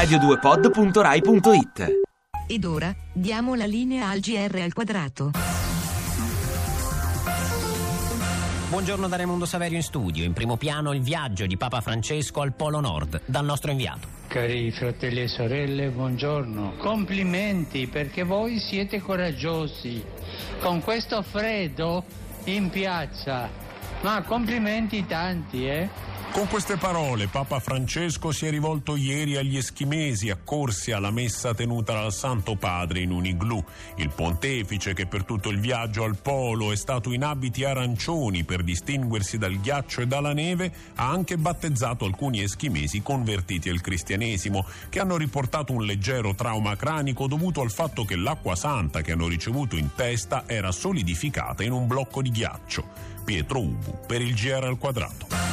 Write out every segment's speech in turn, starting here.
radio2pod.rai.it Ed ora diamo la linea al GR al quadrato. Buongiorno da Raimondo Saverio in studio. In primo piano il viaggio di Papa Francesco al Polo Nord dal nostro inviato. Cari fratelli e sorelle, buongiorno. Complimenti perché voi siete coraggiosi. Con questo freddo in piazza. Ma complimenti tanti, eh? Con queste parole Papa Francesco si è rivolto ieri agli eschimesi accorsi alla messa tenuta dal Santo Padre in un igloo. Il pontefice, che per tutto il viaggio al polo è stato in abiti arancioni per distinguersi dal ghiaccio e dalla neve, ha anche battezzato alcuni eschimesi convertiti al cristianesimo, che hanno riportato un leggero trauma cranico dovuto al fatto che l'acqua santa che hanno ricevuto in testa era solidificata in un blocco di ghiaccio. Pietro Ubu per il GR al quadrato.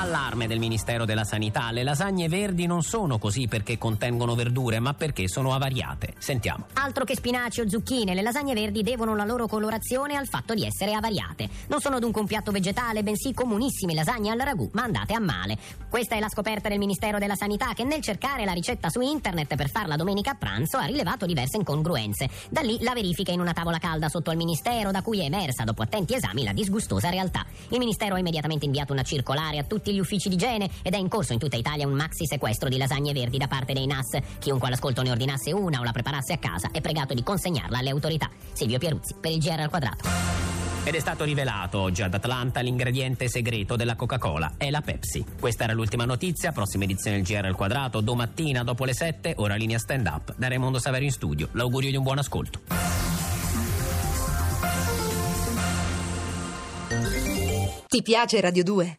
Allarme del Ministero della Sanità. Le lasagne verdi non sono così perché contengono verdure, ma perché sono avariate. Sentiamo. Altro che spinaci o zucchine, le lasagne verdi devono la loro colorazione al fatto di essere avariate. Non sono dunque un piatto vegetale, bensì comunissime lasagne al ragù, ma andate a male. Questa è la scoperta del Ministero della Sanità che nel cercare la ricetta su internet per farla domenica a pranzo ha rilevato diverse incongruenze. Da lì la verifica in una tavola calda sotto al Ministero, da cui è emersa dopo attenti esami la disgustosa realtà. Il Ministero ha immediatamente inviato una circolare a tutti tutti gli uffici di igiene ed è in corso in tutta Italia un maxi sequestro di lasagne verdi da parte dei NAS. Chiunque all'ascolto ne ordinasse una o la preparasse a casa è pregato di consegnarla alle autorità. Silvio Pieruzzi per il GR al quadrato. Ed è stato rivelato oggi ad Atlanta l'ingrediente segreto della Coca-Cola, è la Pepsi. Questa era l'ultima notizia, prossima edizione del GR al quadrato, domattina dopo le 7, ora linea stand up, da Raimondo Savero in studio. L'augurio di un buon ascolto. Ti piace Radio 2?